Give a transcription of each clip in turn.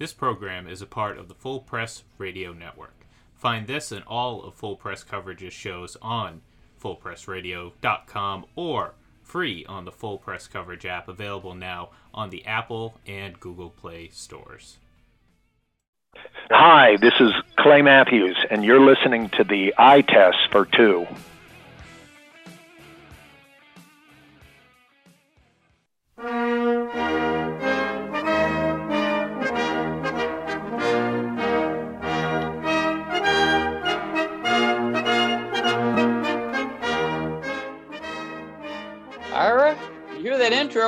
This program is a part of the Full Press Radio Network. Find this and all of Full Press Coverage's shows on fullpressradio.com or free on the Full Press Coverage app available now on the Apple and Google Play stores. Hi, this is Clay Matthews, and you're listening to the eye test for two.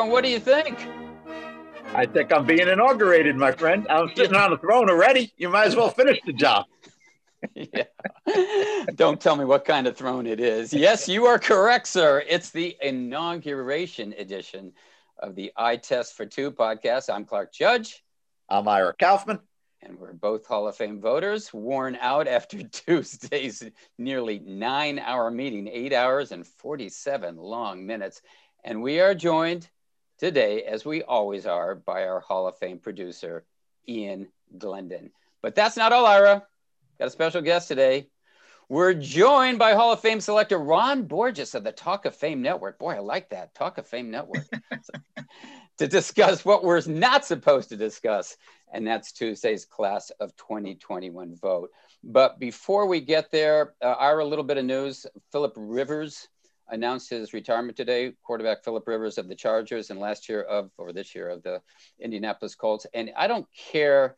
Hear that intro, and what do you think? I think I'm being inaugurated, my friend. I'm sitting on the throne already. You might as well finish the job. yeah. Don't tell me what kind of throne it is. Yes, you are correct, sir. It's the inauguration edition of the I Test for Two podcast. I'm Clark Judge. I'm Ira Kaufman. And we're both Hall of Fame voters, worn out after Tuesday's nearly nine hour meeting, eight hours and 47 long minutes. And we are joined today, as we always are, by our Hall of Fame producer, Ian Glendon. But that's not all, Ira. Got a special guest today. We're joined by Hall of Fame selector Ron Borges of the Talk of Fame Network. Boy, I like that. Talk of Fame Network. to discuss what we're not supposed to discuss, and that's Tuesday's class of 2021 vote. But before we get there, uh, Ira, a little bit of news. Philip Rivers announced his retirement today. Quarterback Philip Rivers of the Chargers, and last year of, or this year of the Indianapolis Colts. And I don't care,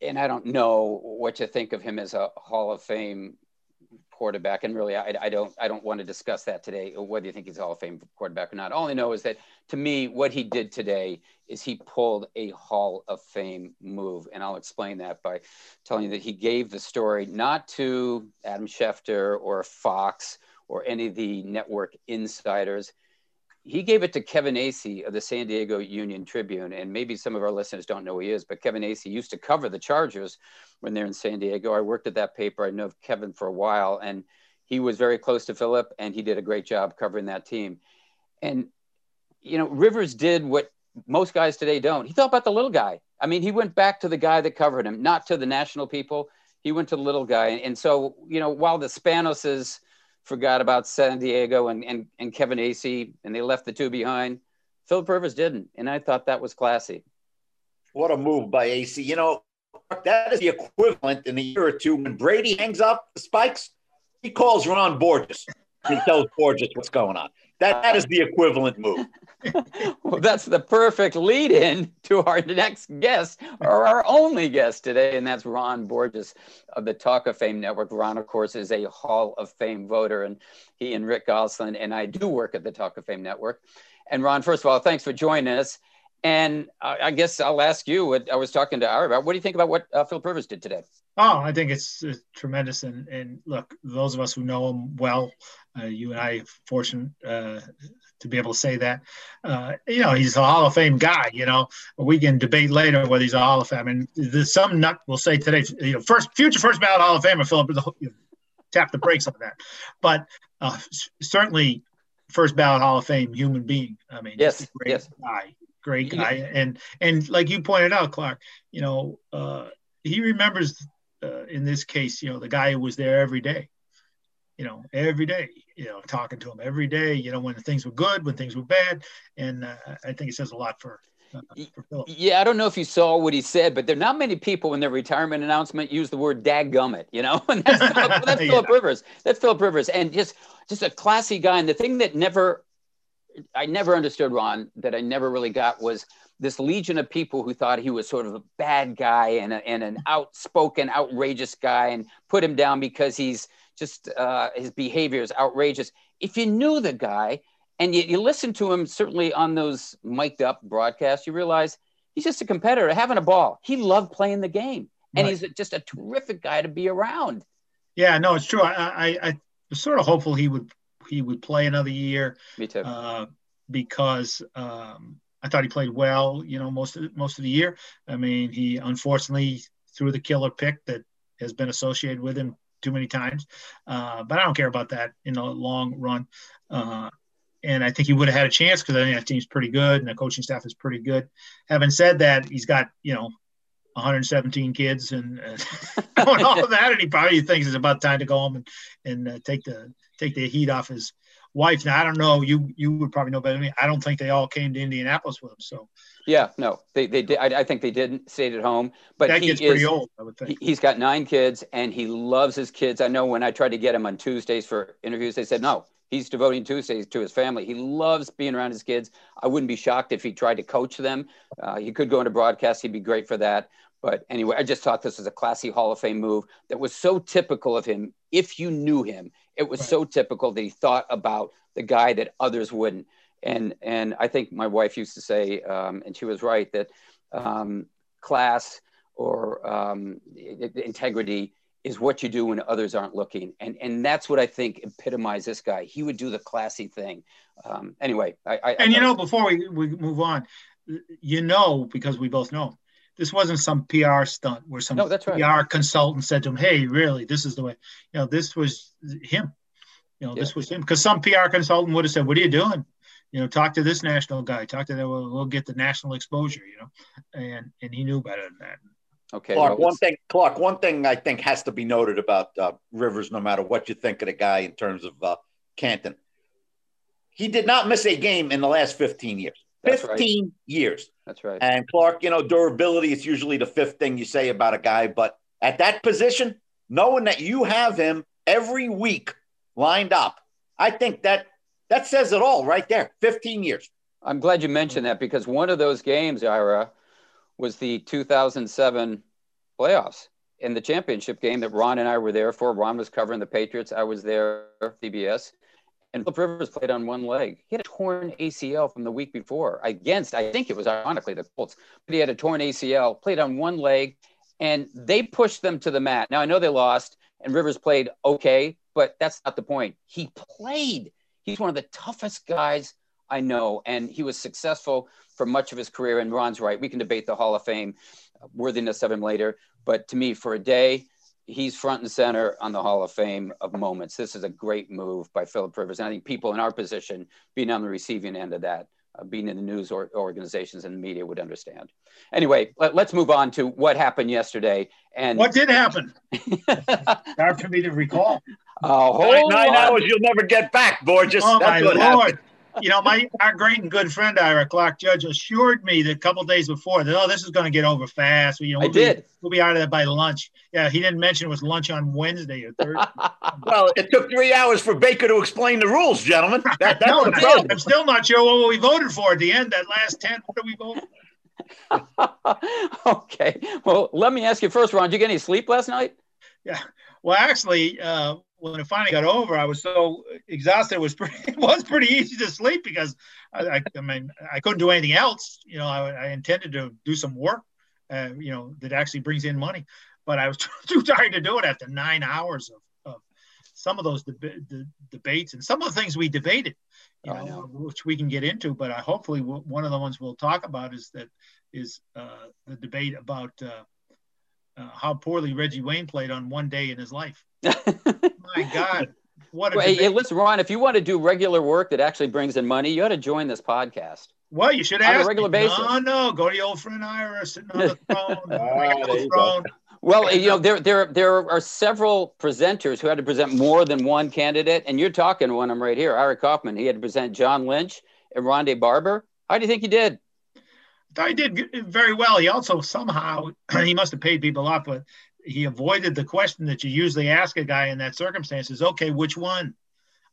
and I don't know what you think of him as a Hall of Fame quarterback. And really, I, I don't, I don't want to discuss that today. Whether you think he's a Hall of Fame quarterback or not. All I know is that to me, what he did today is he pulled a Hall of Fame move, and I'll explain that by telling you that he gave the story not to Adam Schefter or Fox or any of the network insiders. He gave it to Kevin Acee of the San Diego Union Tribune. And maybe some of our listeners don't know who he is, but Kevin Acee used to cover the Chargers when they're in San Diego. I worked at that paper. I know Kevin for a while, and he was very close to Philip, and he did a great job covering that team. And, you know, Rivers did what most guys today don't. He thought about the little guy. I mean, he went back to the guy that covered him, not to the national people. He went to the little guy. And so, you know, while the Spanoses, forgot about San Diego and, and, and Kevin Acee, and they left the two behind. Philip Rivers didn't, and I thought that was classy. What a move by Acee. You know, that is the equivalent in a year or two when Brady hangs up the spikes, he calls Ron Borges. He tells Borges what's going on. That, that is the equivalent move. well, that's the perfect lead in to our next guest, or our only guest today, and that's Ron Borges of the Talk of Fame Network. Ron, of course, is a Hall of Fame voter, and he and Rick Gosselin and I do work at the Talk of Fame Network. And Ron, first of all, thanks for joining us. And I guess I'll ask you what I was talking to Ira about. What do you think about what uh, Philip Rivers did today? Oh, I think it's uh, tremendous. And, and look, those of us who know him well, uh, you and I, fortunate uh, to be able to say that. Uh, you know, he's a Hall of Fame guy. You know, we can debate later whether he's a Hall of Fame. Mean, there's some nut will say today, you know, first future first ballot Hall of Famer Philip. You know, tap the brakes on that, but uh, certainly first ballot Hall of Fame human being. I mean, yes, great yes. guy, great guy, and and like you pointed out, Clark, you know, uh, he remembers uh, in this case, you know, the guy who was there every day you know, every day, you know, talking to him every day, you know, when things were good, when things were bad. And uh, I think it says a lot for, uh. Yeah, I don't know if you saw what he said, but there are not many people in their retirement announcement use the word "dadgummit," you know, and that's Philip, that's Yeah. Philip Rivers. That's Philip Rivers, and just just a classy guy. And the thing that never, I never understood Ron, that I never really got was this legion of people who thought he was sort of a bad guy and, a, and an outspoken, outrageous guy, and put him down because he's just uh, his behavior is outrageous. If you knew the guy and you, you listen to him, certainly on those mic'd up broadcasts, you realize he's just a competitor having a ball. He loved playing the game, and Right. he's just a terrific guy to be around. Yeah, no, it's true. I, I, I was sort of hopeful he would he would play another year Me too. uh, because um, I thought he played well. You know, most of the, most of the year. I mean, he unfortunately threw the killer pick that has been associated with him too many times. Uh, but I don't care about that in the long run. Uh, and I think he would have had a chance because I think that team's pretty good and the coaching staff is pretty good. Having said that, he's got you know 117 kids and uh, all of that, and he probably thinks it's about time to go home and and uh, take the take the heat off his wife. Now I don't know. You you would probably know better than me. I don't think they all came to Indianapolis with him. So yeah, no, they they did. I, I think they didn't stayed at home. But that he gets is, pretty old. I would think. He, has got nine kids, and he loves his kids. I know when I tried to get him on Tuesdays for interviews, they said no. He's devoting Tuesdays to his family. He loves being around his kids. I wouldn't be shocked if he tried to coach them. Uh, he could go into broadcast. He'd be great for that. But anyway, I just thought this was a classy Hall of Fame move that was so typical of him. If you knew him, it was right. so typical that he thought about the guy that others wouldn't. And and I think my wife used to say, um, and she was right, that um, class or um, integrity is what you do when others aren't looking. And, and that's what I think epitomized this guy. He would do the classy thing. Um, anyway, I, I and you know, before we, we move on, you know, because we both know this wasn't some PR stunt where some no, that's right. PR consultant said to him, Hey, really, this is the way, you know, this was him, you know, yeah. this was him. Cause some PR consultant would have said, what are you doing? You know, talk to this national guy, talk to that. We'll, we'll get the national exposure, you know, and, and he knew better than that. Okay. Clark, well, one thing, Clark, one thing I think has to be noted about uh, Rivers, no matter what you think of the guy in terms of uh, Canton, he did not miss a game in the last 15 years. That's 15 right. years. That's right. And Clark, you know, durability is usually the fifth thing you say about a guy, but at that position, knowing that you have him every week lined up, I think that that says it all right there. 15 years. I'm glad you mentioned that because one of those games, Ira, was the 2007 playoffs in the championship game that Ron and I were there for. Ron was covering the Patriots. I was there, CBS. And Philip Rivers played on one leg. He had a torn ACL from the week before against, I think it was ironically the Colts, but he had a torn ACL, played on one leg, and they pushed them to the mat. Now, I know they lost, and Rivers played okay, but that's not the point. He played. He's one of the toughest guys I know, and he was successful for much of his career. And Ron's right. We can debate the Hall of Fame uh, worthiness of him later. But to me, for a day, he's front and center on the Hall of Fame of moments. This is a great move by Philip Rivers. And I think people in our position, being on the receiving end of that, uh, being in the news or organizations and the media would understand. Anyway, let, us move on to what happened yesterday. And what did happen? Hard for me to recall. Uh, nine, nine hours you'll never get back, Borges. Oh That's my lord! Happened you know, my our great and good friend Ira Clark Judge assured me that a couple days before that, oh, this is going to get over fast. You know, we'll I did. Be, we'll be out of that by lunch. Yeah, he didn't mention it was lunch on Wednesday or Thursday. well, it took three hours for Baker to explain the rules, gentlemen. That, that's no, no, I'm still not sure what we voted for at the end. That last ten, what did we vote? okay. Well, let me ask you first, Ron. Did you get any sleep last night? Yeah. Well, actually, uh, when it finally got over, I was so exhausted. It was pretty, it was pretty easy to sleep because I, I, I mean, I couldn't do anything else. You know, I, I intended to do some work, uh, you know, that actually brings in money, but I was too tired to do it after nine hours of, of some of those deb- the debates and some of the things we debated, you oh, know, which we can get into. But I, hopefully, one of the ones we'll talk about is that is uh, the debate about uh, uh how poorly Reggie Wayne played on one day in his life. My God. What well, hey, listen, Ron, if you want to do regular work that actually brings in money, you ought to join this podcast. Well, you should ask on a regular me. basis. No, no, go to your old friend Ira sitting on the throne. oh, throne. Well, you know, there there there are several presenters who had to present more than one candidate, and you're talking one of them right here, Ira Kaufman. He had to present John Lynch and Rondé Barber. How do you think he did? I did very well. He also somehow he must have paid people off, but he avoided the question that you usually ask a guy in that circumstance is okay which one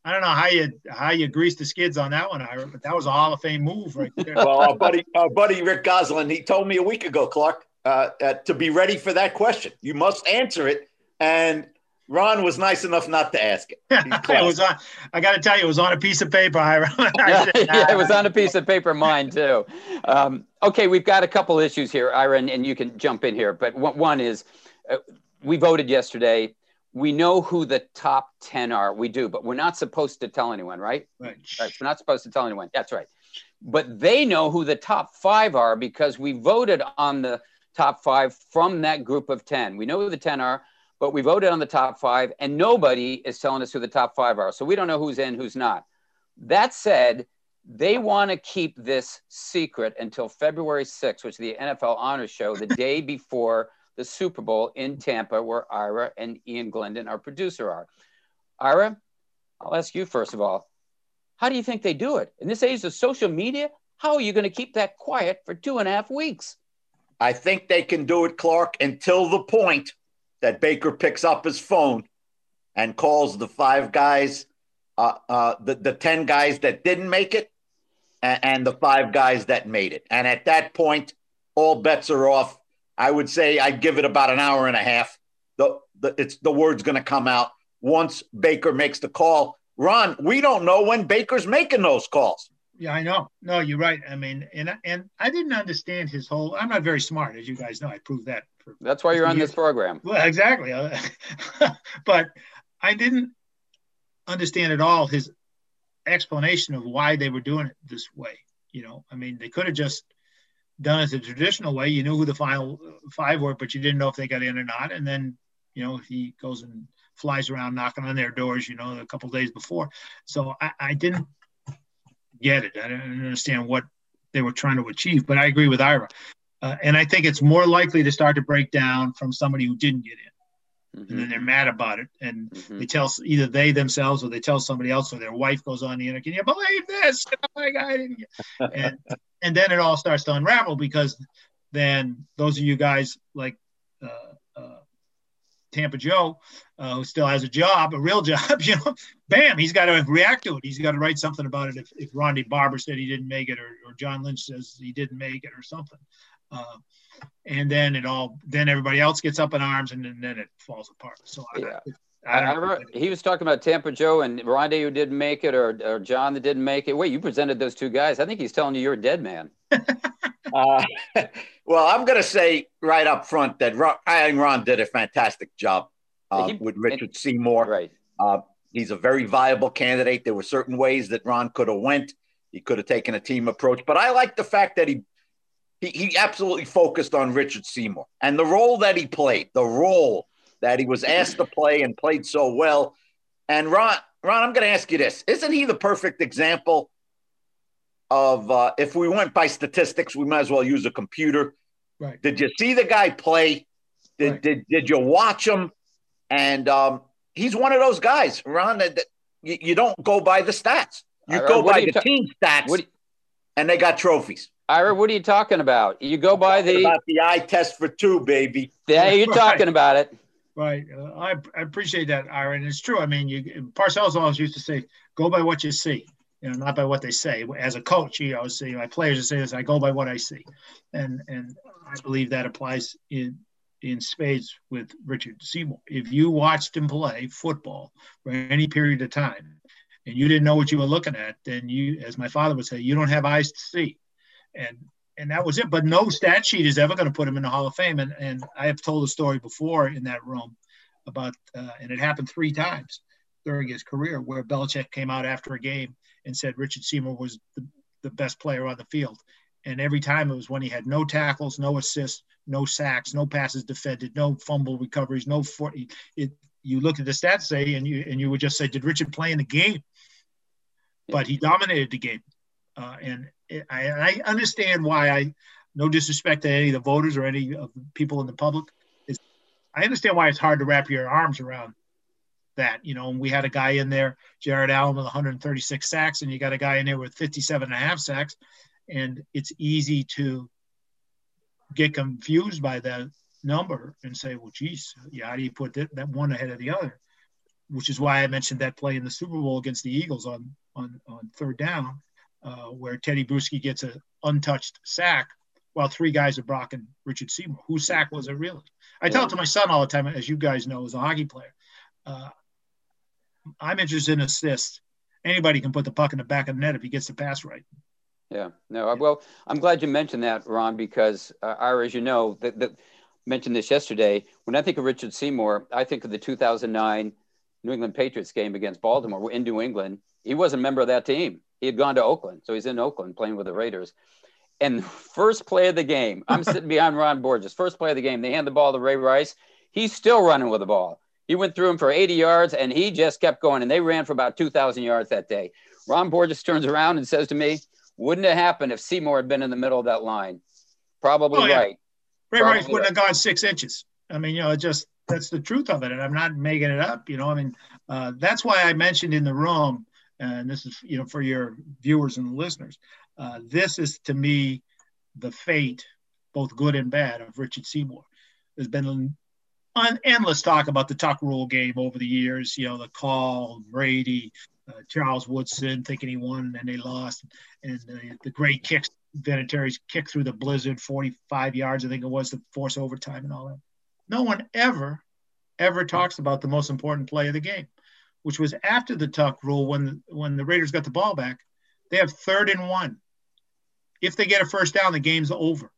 i don't know how you how you greased the skids on that one ira but that was a hall of fame move right there well our buddy our buddy rick Gosselin he told me a week ago clark uh, uh, to be ready for that question you must answer it and Ron was nice enough not to ask it. it was on, I got to tell you, it was on a piece of paper. yeah, yeah, it was on a piece of paper, mine too. Um, okay, we've got a couple issues here, Ira, and, and you can jump in here. But one, one is uh, Uh, we voted yesterday. We know who the top 10 are. We do, but we're not supposed to tell anyone, right? Right. right. We're not supposed to tell anyone. That's right. But they know who the top five are because we voted on the top five from that group of 10. We know who the 10 are, but we voted on the top five, and nobody is telling us who the top five are. So we don't know who's in, who's not. That said, They want to keep this secret until February 6th, which is the NFL Honor Show, the day before the Super Bowl in Tampa, where Ira and Ian Glendon, our producer, are. Ira, I'll ask you first of all, how do you think they do it? In this age of social media, how are you going to keep that quiet for two and a half weeks? I think they can do it, Clark, until the point that Baker picks up his phone and calls the five guys, uh, uh, the, the 10 guys that didn't make it, and, and the five guys that made it. And at that point, all bets are off. I would say I'd give it about an hour and a half. The, the, it's, the word's going to come out once Baker makes the call. Ron, we don't know when Baker's making those calls. Yeah, I know. No, you're right. I mean, and and I didn't understand his whole. I'm not very smart, as you guys know. I proved that. That's why you're on years. this program. Well, exactly. but I didn't understand at all his explanation of why they were doing it this way. You know, I mean, they could have just done it the traditional way. You knew who the final five were, but you didn't know if they got in or not. And then, you know, he goes and flies around knocking on their doors, you know, a couple days before. So I, I didn't get it. I didn't understand what they were trying to achieve. But I agree with Ira. Uh, and I think it's more likely to start to break down from somebody who didn't get in. Mm-hmm. And then they're mad about it. And mm-hmm. they tell either they themselves or they tell somebody else or their wife goes on the internet, can you believe this? Oh my God. and, and then it all starts to unravel because then those of you guys like uh, uh, Tampa Joe, uh, who still has a job, a real job, you know, bam, he's got to react to it. He's got to write something about it if, if Ronde Barber said he didn't make it or, or John Lynch says he didn't make it or something. And then it all, then everybody else gets up in arms and then, then it falls apart. So yeah. I, I, I remember he was talking about Tampa Joe and Ronde who didn't make it or, or John that didn't make it. Wait, you presented those two guys. I think he's telling you you're a dead man. uh, well, I'm going to say right up front that Ron, I think Ron did a fantastic job uh, he, with Richard and, Seymour. Right. Uh, he's a very viable candidate. There were certain ways that Ron could have went. He could have taken a team approach, but I like the fact that he he, he absolutely focused on Richard Seymour and the role that he played, the role that he was asked to play and played so well. And Ron, Ron, I'm going to ask you this: Isn't he the perfect example of uh, if we went by statistics, we might as well use a computer. Right. Did you see the guy play? Did right. did, did you watch him? And um, he's one of those guys, Ron. That, that you, you, don't go by the stats. You Ira, go by the ta- team stats, you, and they got trophies. Ira, what are you talking about? You go by the about the eye test for two, baby. Yeah, you're right. talking about it. Right. Uh, I, I appreciate that, Ira, and it's true. I mean, you Parcells always used to say, "Go by what you see." you know, not by what they say. As a coach, you know, see my players say this, I go by what I see, and and I believe that applies in in spades with Richard Seymour. If you watched him play football for any period of time, and you didn't know what you were looking at, then you, as my father would say, you don't have eyes to see, and and that was it. But no stat sheet is ever going to put him in the Hall of Fame. And and I have told a story before in that room about, uh, and it happened three times during his career where Belichick came out after a game and said Richard Seymour was the, the best player on the field. And every time it was when he had no tackles, no assists, no sacks, no passes defended, no fumble recoveries, no for, it. You look at the stats say, and you and you would just say, did Richard play in the game? But he dominated the game, uh, and I, I understand why. I no disrespect to any of the voters or any of the people in the public. Is I understand why it's hard to wrap your arms around that. You know, we had a guy in there, Jared Allen with 136 sacks, and you got a guy in there with 57 and a half sacks. And it's easy to get confused by that number and say, well, geez, yeah, how do you put that, that one ahead of the other? Which is why I mentioned that play in the Super Bowl against the Eagles on on, on third down, uh, where Tedy Bruschi gets an untouched sack while three guys are blocking Richard Seymour. Whose sack was it really? I tell it to my son all the time, as you guys know, as a hockey player. Uh, I'm interested in assists. Anybody can put the puck in the back of the net if he gets the pass right. Yeah, no. Well, I'm glad you mentioned that, Ron, because uh, as you know, that mentioned this yesterday. When I think of Richard Seymour, I think of the 2009 New England Patriots game against Baltimore We're in New England. He wasn't a member of that team. He had gone to Oakland, so he's in Oakland playing with the Raiders. And first play of the game, I'm sitting behind Ron Borges. First play of the game, they hand the ball to Ray Rice. He's still running with the ball. He went through him for 80 yards and he just kept going. And they ran for about 2,000 yards that day. Ron Borges turns around and says to me, "Wouldn't it happen if Seymour had been in the middle of that line?" Probably oh, yeah. right. Ray Probably Rice wouldn't right. have gone six inches. I mean, you know, just that's the truth of it, and I'm not making it up. You know, I mean, uh, that's why I mentioned in the room, and this is you know for your viewers and listeners, uh, this is to me the fate, both good and bad, of Richard Seymour. There's been an endless talk about the tuck rule game over the years. You know, the call, Brady, uh, Charles Woodson thinking he won and they lost, and uh, the great kicks, Vinatieri's kick through the blizzard, 45 yards, I think it was, to force overtime and all that. No one ever, ever talks about the most important play of the game, which was after the tuck rule when the, when the Raiders got the ball back. They have third and one. If they get a first down, the game's over.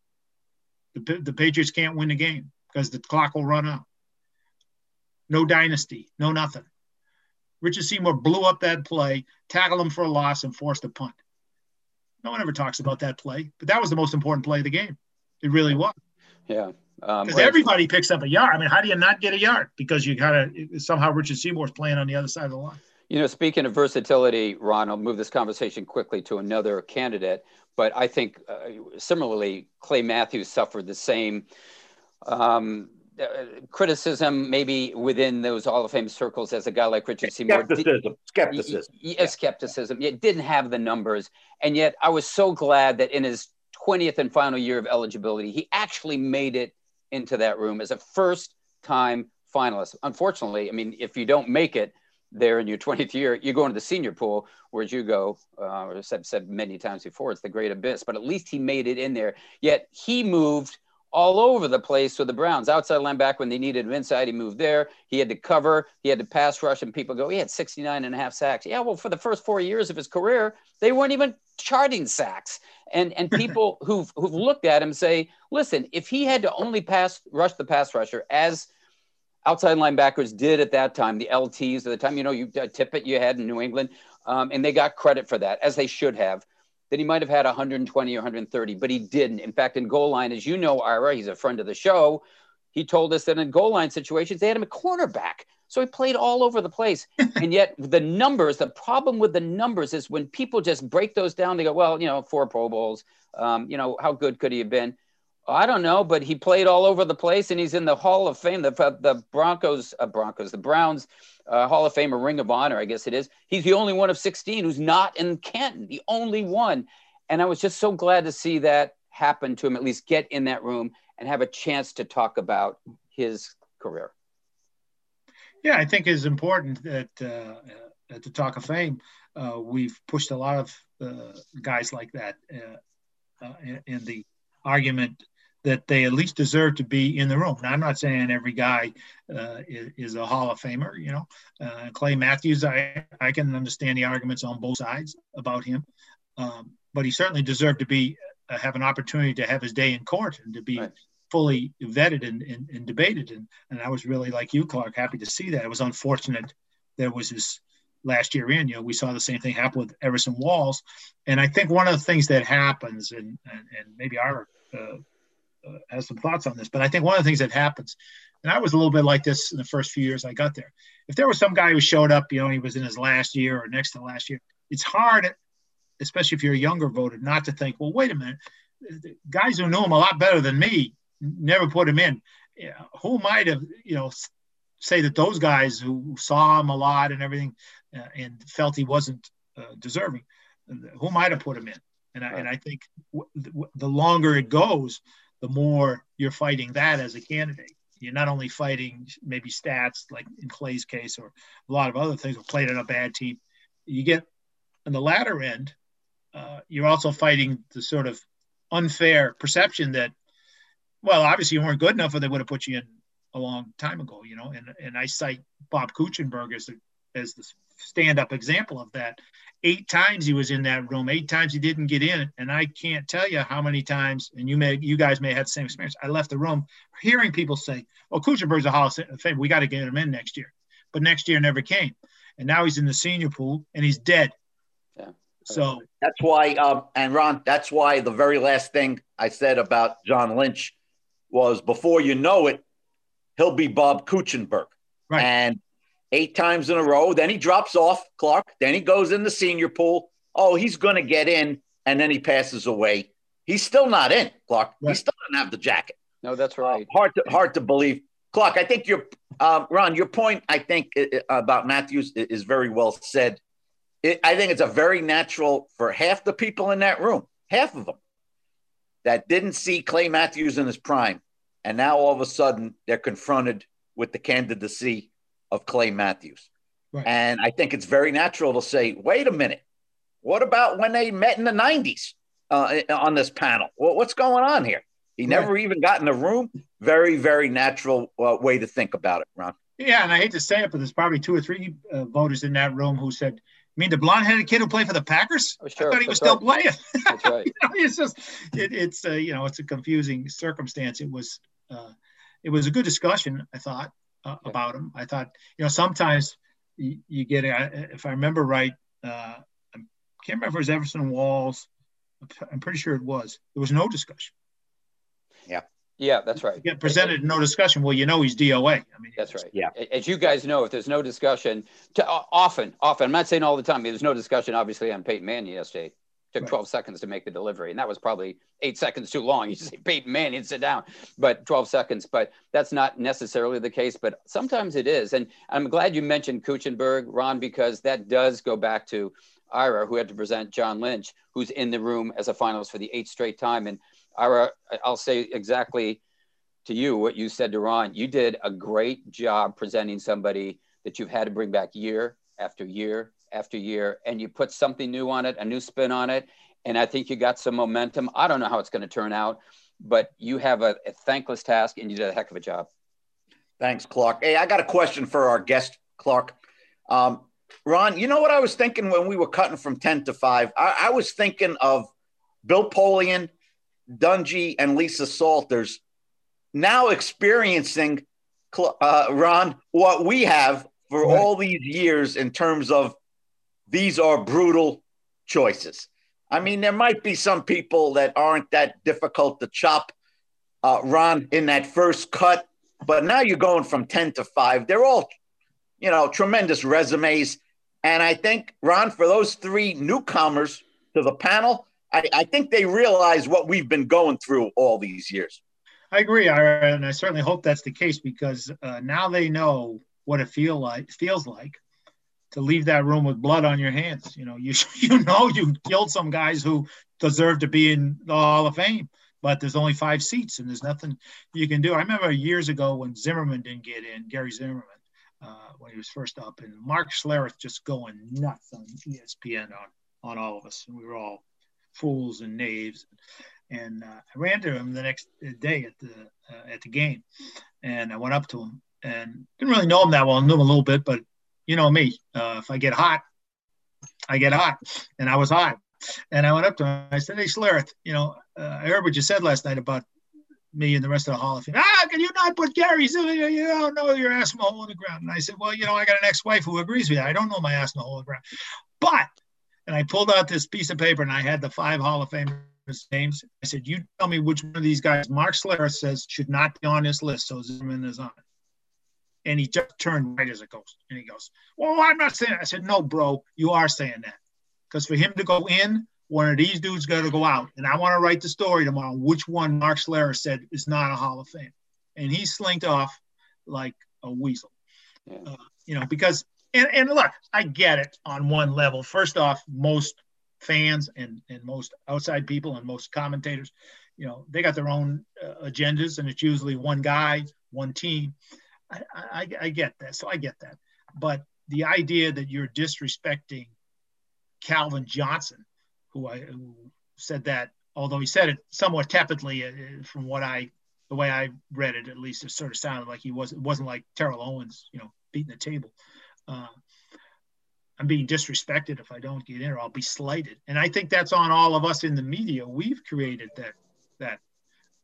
The, the Patriots can't win the game because the clock will run out. No dynasty, no nothing. Richard Seymour blew up that play, tackled him for a loss, and forced a punt. No one ever talks about that play, but that was the most important play of the game. It really was. Yeah. Because um, everybody picks up a yard. I mean, how do you not get a yard? Because you kind of somehow Richard Seymour's playing on the other side of the line. You know, speaking of versatility, Ron, I'll move this conversation quickly to another candidate. But I think uh, similarly, Clay Matthews suffered the same um, uh, criticism maybe within those Hall of Fame circles as a guy like Richard Seymour. Skepticism. Skepticism. Yeah, skepticism. It didn't have the numbers. And yet I was so glad that in his 20th and final year of eligibility, he actually made it into that room as a first time finalist. Unfortunately, I mean, if you don't make it there in your 20th year, you go into the senior pool, whereas you go, uh, as I've said many times before, it's the great abyss. But at least he made it in there. Yet he moved – all over the place with the Browns. Outside linebacker when they needed him inside, he moved there. He had to cover, he had to pass rush, and people go, he had 69 and a half sacks. Yeah, well, for the first four years of his career, they weren't even charting sacks. And and people who've who've looked at him say, listen, if he had to only pass rush the pass rusher as outside linebackers did at that time, the LTs at the time, you know, you uh, Tippett you had in New England, um, and they got credit for that as they should have that he might have had 120 or 130, but he didn't. In fact, in goal line, as you know, Ira, he's a friend of the show. He told us that in goal line situations, they had him a cornerback. So he played all over the place. and yet, the numbers, the problem with the numbers is when people just break those down, they go, well, you know, four Pro Bowls. Um, you know, how good could he have been? I don't know, but he played all over the place and he's in the Hall of Fame. The, the Broncos, uh, Broncos, the Browns uh, Hall of Fame or Ring of Honor, I guess it is. He's the only one of 16 who's not in Canton, the only one. And I was just so glad to see that happen to him, at least get in that room and have a chance to talk about his career. Yeah, I think it's important that uh, at the Talk of Fame, uh, we've pushed a lot of uh, guys like that uh, uh, in the argument that they at least deserve to be in the room. Now, I'm not saying every guy uh, is, is, a Hall of Famer. You know, uh, Clay Matthews, I, I can understand the arguments on both sides about him, um, but he certainly deserved to be uh, have an opportunity to have his day in court and to be right. fully vetted and, and, and, debated. And, and I was really like you, Clark, happy to see that. It was unfortunate there was this last year in. You know, we saw the same thing happen with Everson Walls, and I think one of the things that happens, and and, and maybe our uh, uh, has some thoughts on this, but I think one of the things that happens, and I was a little bit like this in the first few years I got there. If there was some guy who showed up, you know, he was in his last year or next to last year, it's hard, especially if you're a younger voter, not to think, well, wait a minute, guys who knew him a lot better than me never put him in. who might have, you know, say that those guys who saw him a lot and everything uh, and felt he wasn't uh, deserving, who might have put him in? And I, and I think w- the longer it goes, the more you're fighting that as a candidate. You're not only fighting maybe stats like in Clay's case or a lot of other things, or played on a bad team. You get on the latter end, uh, you're also fighting the sort of unfair perception that, well, obviously you weren't good enough, or they would have put you in a long time ago, you know. And and I cite Bob Kuechenberg as the as the stand-up example of that. Eight times he was in that room eight times he didn't get in and i can't tell you how many times and you may you guys may have the same experience. I left the room hearing people say well kuechenberg's a hall of fame we got to get him in next year. But next year never came. And now he's in the senior pool and he's dead. Yeah. So that's why um and ron that's why the very last thing i said about john lynch was before you know it he'll be bob kuechenberg right. and eight times in a row. Then he drops off, Clark. Then he goes in the senior pool. Oh, he's going to get in, and then he passes away. He's still not in, Clark. Right. He still doesn't have the jacket. No, that's right. Uh, hard to hard to believe, Clark. I think your um, Ron, your point, I think about Matthews is very well said. It, I think it's a very natural for half the people in that room, half of them, that didn't see Clay Matthews in his prime, and now all of a sudden they're confronted with the candidacy of Clay Matthews. Right. And I think it's very natural to say, wait a minute, what about when they met in the 90s uh, on this panel? Well, what's going on here? He never right. even got in the room. Very, very natural uh, way to think about it, Ron. Yeah, and I hate to say it, but there's probably two or three uh, voters in that room who said, I mean, the blonde-headed kid who played for the Packers? Oh, sure. I thought he was still playing. That's right. you know, it's just, it, it's, uh, you know, it's a confusing circumstance. It was, uh, it was a good discussion, I thought, uh, yeah. about him. I thought, you know, sometimes you, you get, if I remember right, uh, I can't remember if it was Everson Walls. I'm pretty sure it was. There was no discussion. Yeah. Yeah, that's right. Get presented no discussion. Well, you know he's DOA. I mean, that's right. Yeah. As you guys know, if there's no discussion, to, often, often, I'm not saying all the time. There's no discussion, obviously, on Peyton Manning yesterday. Took right. 12 seconds to make the delivery, and that was probably eight seconds too long. You just say Peyton Manning, sit down, but 12 seconds. But that's not necessarily the case. But sometimes it is, and I'm glad you mentioned Kuechenberg Ron, because that does go back to Ira, who had to present John Lynch, who's in the room as a finalist for the eighth straight time, and Ira, I'll say exactly to you what you said to Ron. You did a great job presenting somebody that you've had to bring back year after year after year, and you put something new on it, a new spin on it, and I think you got some momentum. I don't know how it's going to turn out, but you have a, a thankless task, and you did a heck of a job. Thanks, Clark. Hey, I got a question for our guest, Clark. Um, Ron, you know what I was thinking when we were cutting from 10 to 5? I, I was thinking of Bill Polian Dungy and Lisa Salters now experiencing, uh, Ron, what we have for right. all these years in terms of these are brutal choices. I mean, there might be some people that aren't that difficult to chop, uh, Ron, in that first cut, but now you're going from 10 to 5. They're all, you know, tremendous resumes. And I think, Ron, for those three newcomers to the panel, I, I think they realize what we've been going through all these years. I agree, Ira, and I certainly hope that's the case because uh, now they know what it feel like feels like to leave that room with blood on your hands. You know, you you know you killed some guys who deserve to be in the Hall of Fame, but there's only five seats and there's nothing you can do. I remember years ago when Zimmerman didn't get in, Gary Zimmerman, uh, when he was first up, and Mark Schlereth just going nuts on ESPN on on all of us, and we were all fools and knaves. And uh, I ran to him the next day at the uh, at the game, and I went up to him and didn't really know him that well. I knew him a little bit, but you know me. Uh, if I get hot, I get hot, and I was hot. And I went up to him. I said, "Hey, Schlereth, you know, uh, I heard what you said last night about me and the rest of the Hall of Fame. Ah, can you not put Gary? You don't know your ass in the hole in the ground. And I said, well, you know, I got an ex-wife who agrees with you. I don't know my ass in the hole in the ground. But and I pulled out this piece of paper and I had the five Hall of Famers names. I said, You tell me which one of these guys Mark Schlereth says should not be on this list. So Zimmerman is on it. And he just turned right as a ghost. And he goes, Well, I'm not saying that. I said, No, bro, you are saying that. Because for him to go in, one of these dudes got to go out. And I want to write the story tomorrow, which one Mark Schlereth said is not a Hall of Fame. And he slinked off like a weasel. Yeah. Uh, you know, because and, and look, I get it on one level. First off, most fans and, and most outside people and most commentators, you know, they got their own uh, agendas and it's usually one guy, one team. I, I, I get that. So I get that. But the idea that you're disrespecting Calvin Johnson, who I who said that, although he said it somewhat tepidly uh, from what I, the way I read it, at least it sort of sounded like he was, it wasn't like Terrell Owens, you know, beating the table uh, I'm being disrespected if I don't get in, or I'll be slighted. And I think that's on all of us in the media. We've created that that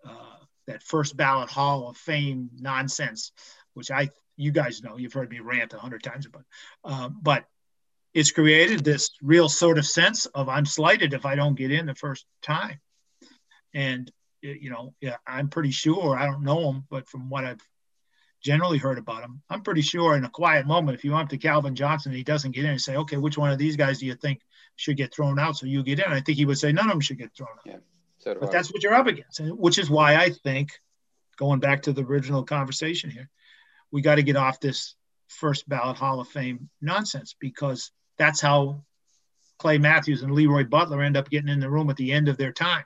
uh, that first ballot Hall of Fame nonsense, which I you guys know. You've heard me rant a hundred times about, uh, but it's created this real sort of sense of I'm slighted if I don't get in the first time. And you know, yeah, I'm pretty sure I don't know him, but from what I've generally heard about him. I'm pretty sure in a quiet moment, if you went to Calvin Johnson and he doesn't get in and say, okay, which one of these guys do you think should get thrown out so you get in? I think he would say none of them should get thrown out. Yeah. So but that's what you're up against, which is why I think, going back to the original conversation here, we got to get off this first ballot Hall of Fame nonsense because that's how Clay Matthews and Leroy Butler end up getting in the room at the end of their time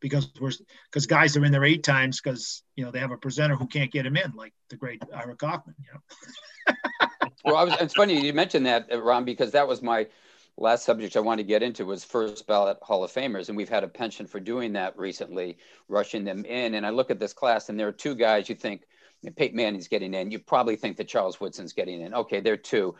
because we're because guys are in there eight times because you know they have a presenter who can't get him in like the great Ira Kaufman. You know. well, was, it's funny you mentioned that, uh, Ron, because that was my last subject I wanted to get into was first ballot Hall of Famers, and we've had a penchant for doing that recently, rushing them in. And I look at this class, and there are two guys you think Peyton Manning's getting in. You probably think that Charles Woodson's getting in. Okay, there are two.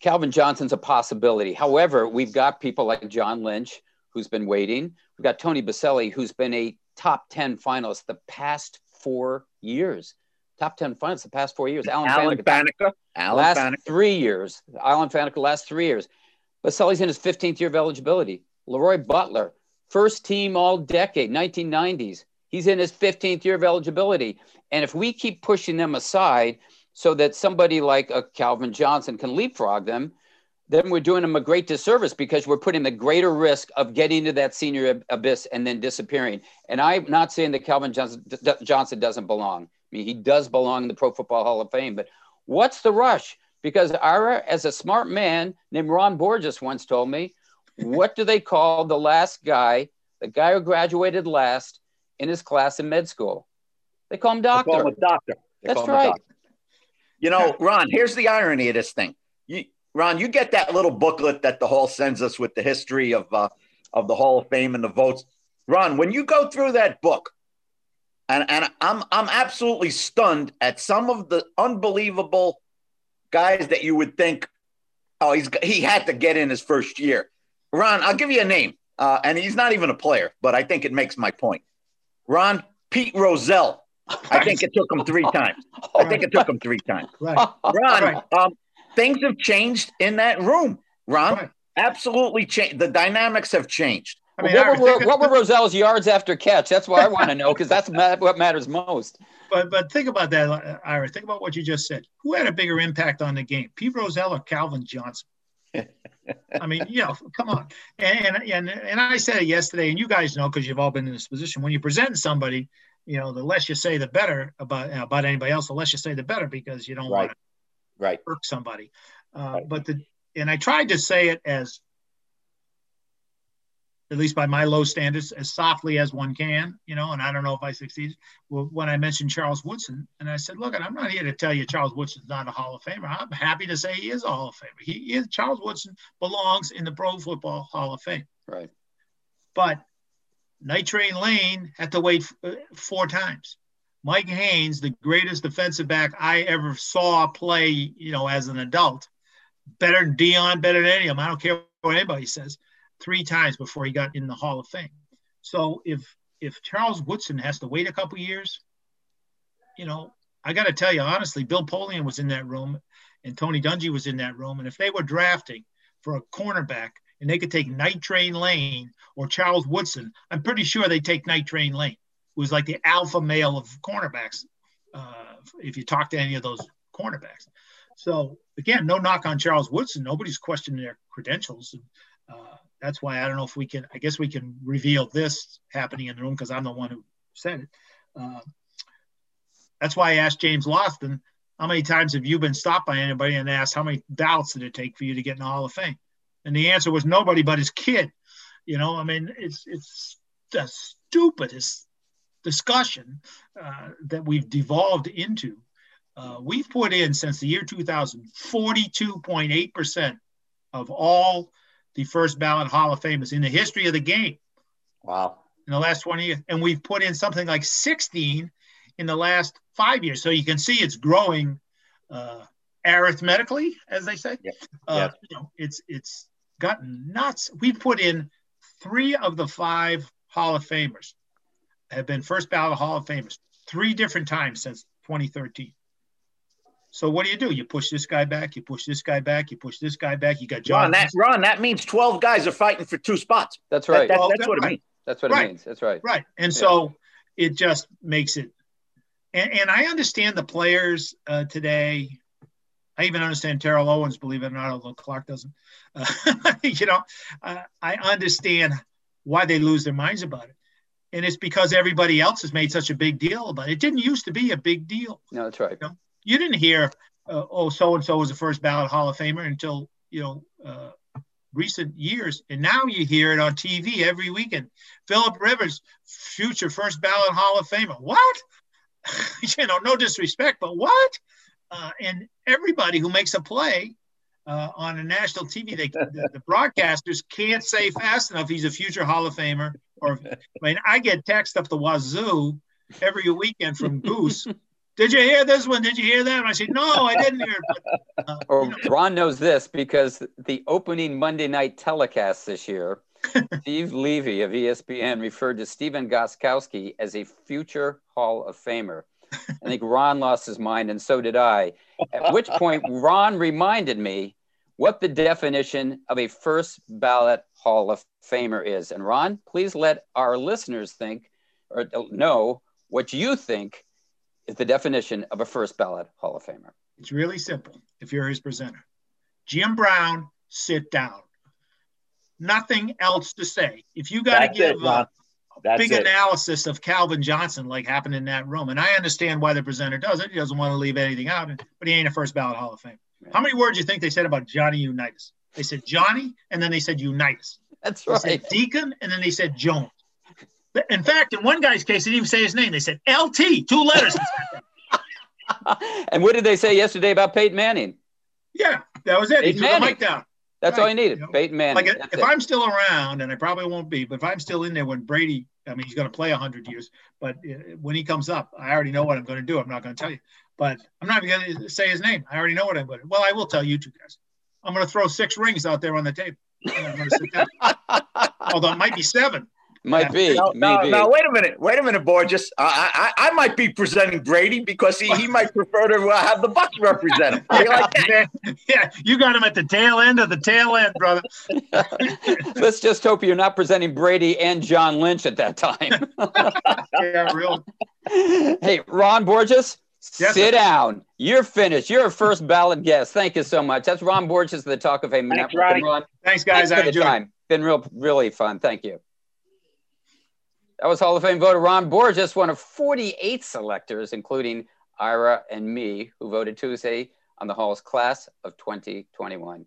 Calvin Johnson's a possibility. However, we've got people like John Lynch, who's been waiting. We've got Tony Boselli, who's been a top 10 finalist the past four years. Top 10 finalists the past four years. Alan, Alan Faneca. Faneca. Alan last Faneca. three years. Alan Faneca, last three years. Boselli's in his 15th year of eligibility. Leroy Butler, first team all decade, 1990s. He's in his 15th year of eligibility. And if we keep pushing them aside so that somebody like a Calvin Johnson can leapfrog them, then we're doing them a great disservice because we're putting the greater risk of getting into that senior abyss and then disappearing. And I'm not saying that Calvin Johnson, Johnson doesn't belong. I mean, he does belong in the Pro Football Hall of Fame, but what's the rush? Because Ira, as a smart man named Ron Borges once told me, what do they call the last guy, the guy who graduated last in his class in med school? They call him doctor. They call him a doctor. They That's right. Doctor. You know, Ron, here's the irony of this thing. You, Ron, you get that little booklet that the Hall sends us with the history of uh, of the Hall of Fame and the votes. Ron, when you go through that book, and, and I'm I'm absolutely stunned at some of the unbelievable guys that you would think, oh, he's he had to get in his first year. Ron, I'll give you a name, uh, and he's not even a player, but I think it makes my point. Ron Pete Rozelle. I think it took him three times. I think it took him three times. Right. Ron, right. Um, things have changed in that room. Ron, right. absolutely changed. The dynamics have changed. I mean, what, were, what were Rozelle's yards after catch? That's what I want to know because that's what matters most. But but think about that, Ira. Think about what you just said. Who had a bigger impact on the game, Pete Rozelle or Calvin Johnson? I mean, you know, come on. And, and and and I said it yesterday, and you guys know because you've all been in this position. When you present somebody, you know, the less you say, the better about about anybody else. The less you say, the better because you don't right. want to right irk somebody. Uh, right. But the and I tried to say it as at least by my low standards, as softly as one can, you know, and I don't know if I succeeded. Well, when I mentioned Charles Woodson, and I said, look, I'm not here to tell you Charles Woodson's not a Hall of Famer. I'm happy to say he is a Hall of Famer. He is Charles Woodson belongs in the Pro Football Hall of Fame. Right. But Night Train Lane had to wait uh, four times. Mike Haynes, the greatest defensive back I ever saw play, you know, as an adult, better than Deion, better than any of them. I don't care what anybody says. Three times before he got in the Hall of Fame. So if if Charles Woodson has to wait a couple years, you know, I got to tell you honestly, Bill Polian was in that room, and Tony Dungy was in that room, and if they were drafting for a cornerback and they could take Night Train Lane or Charles Woodson, I'm pretty sure they take Night Train Lane was like the alpha male of cornerbacks. Uh, if you talk to any of those cornerbacks. So again, no knock on Charles Woodson. Nobody's questioning their credentials. And, uh, that's why I don't know if we can. I guess we can reveal this happening in the room because I'm the one who said it. Uh, that's why I asked James Lofton, how many times have you been stopped by anybody and asked how many ballots did it take for you to get in the Hall of Fame? And the answer was nobody but his kid. You know, I mean, it's it's the stupidest discussion uh, that we've devolved into. Uh, we've put in since the year 2000 42.8% of all the first ballot Hall of Famers in the history of the game. Wow. In the last 20 years. And we've put in something like 16 in the last five years. So you can see it's growing uh, arithmetically, as they say. Yeah. Uh, you know, it's it's gotten nuts. We've put in three of the five Hall of Famers have been first ballot Hall of Famers three different times since 2013. So what do you do? You push this guy back, you push this guy back, you push this guy back. You got John. Ron, that, Ron, that means 12 guys are fighting for two spots. That's right. That, that, that's what right. it means. That's what right. it means. That's right. Right. And yeah. so it just makes it and, and I understand the players uh, today. I even understand Terrell Owens, believe it or not, although Clark doesn't. Uh, you know, uh, I understand why they lose their minds about it. And it's because everybody else has made such a big deal about it. It didn't used to be a big deal. No, that's right. You, know, you didn't hear, uh, oh, so and so was the first ballot Hall of Famer until, you know, uh, recent years. And now you hear it on TV every weekend. Philip Rivers, future first ballot Hall of Famer. What? you know, no disrespect, but what? Uh, and everybody who makes a play uh, on a national TV, they, the, the, broadcasters can't say fast enough he's a future Hall of Famer. Or, I mean, I get text up the wazoo every weekend from Goose. Did you hear this one? Did you hear that? And I said, No, I didn't hear it. But, uh, or you know. Ron knows this because the opening Monday night telecast this year, Steve Levy of ESPN referred to Stephen Gostkowski as a future Hall of Famer. I think Ron lost his mind, and so did I. At which point, Ron reminded me what the definition of a first ballot Hall of Famer is. And Ron, please let our listeners think or know what you think is the definition of a first ballot Hall of Famer. It's really simple if you're his presenter. Jim Brown, sit down. Nothing else to say. If you got to give it, a, that's big it. analysis of Calvin Johnson, like happened in that room. And I understand why the presenter does it. He doesn't want to leave anything out, but he ain't a first ballot Hall of Fame. How many words do you think they said about Johnny Unitas? They said Johnny, and then they said Unitas. That's right. They said Deacon, and then they said Jones. In fact, in one guy's case, they didn't even say his name. They said LT, two letters. and what did they say yesterday about Peyton Manning? Yeah, that was it. Peyton he threw Manning. the mic down. That's right. all he needed. You know? Peyton Manning. Like if, if I'm still around, and I probably won't be, but if I'm still in there when Brady, I mean, he's going to play 100 years, but uh, when he comes up, I already know what I'm going to do. I'm not going to tell you, but I'm not going to say his name. I already know what I'm going to. Well, I will tell you two guys. I'm going to throw six rings out there on the table. Although it might be seven. Might be. No, no, no, wait a minute. Wait a minute, Borges. I, I, I might be presenting Brady because he, he might prefer to uh, have the Bucs represent him. like yeah, you got him at the tail end of the tail end, brother. Let's just hope you're not presenting Brady and John Lynch at that time. yeah, real. Hey, Ron Borges, yes, sit sir. down. You're finished. You're a first ballot guest. Thank you so much. That's Ron Borges, the Talk of Fame. Thanks, Ron. Thanks, guys. Thanks I enjoyed it. Been real, really fun. Thank you. That was Hall of Fame voter Ron Borges, one of 48 selectors, including Ira and me, who voted Tuesday on the Hall's class of 2021.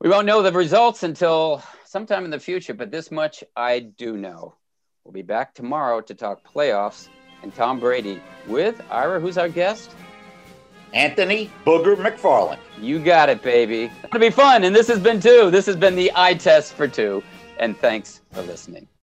We won't know the results until sometime in the future, but this much I do know. We'll be back tomorrow to talk playoffs and Tom Brady with Ira, who's our guest? Anthony Booger McFarland. You got it, baby. It'll be fun. And this has been two. This has been the eye test for two. And thanks for listening.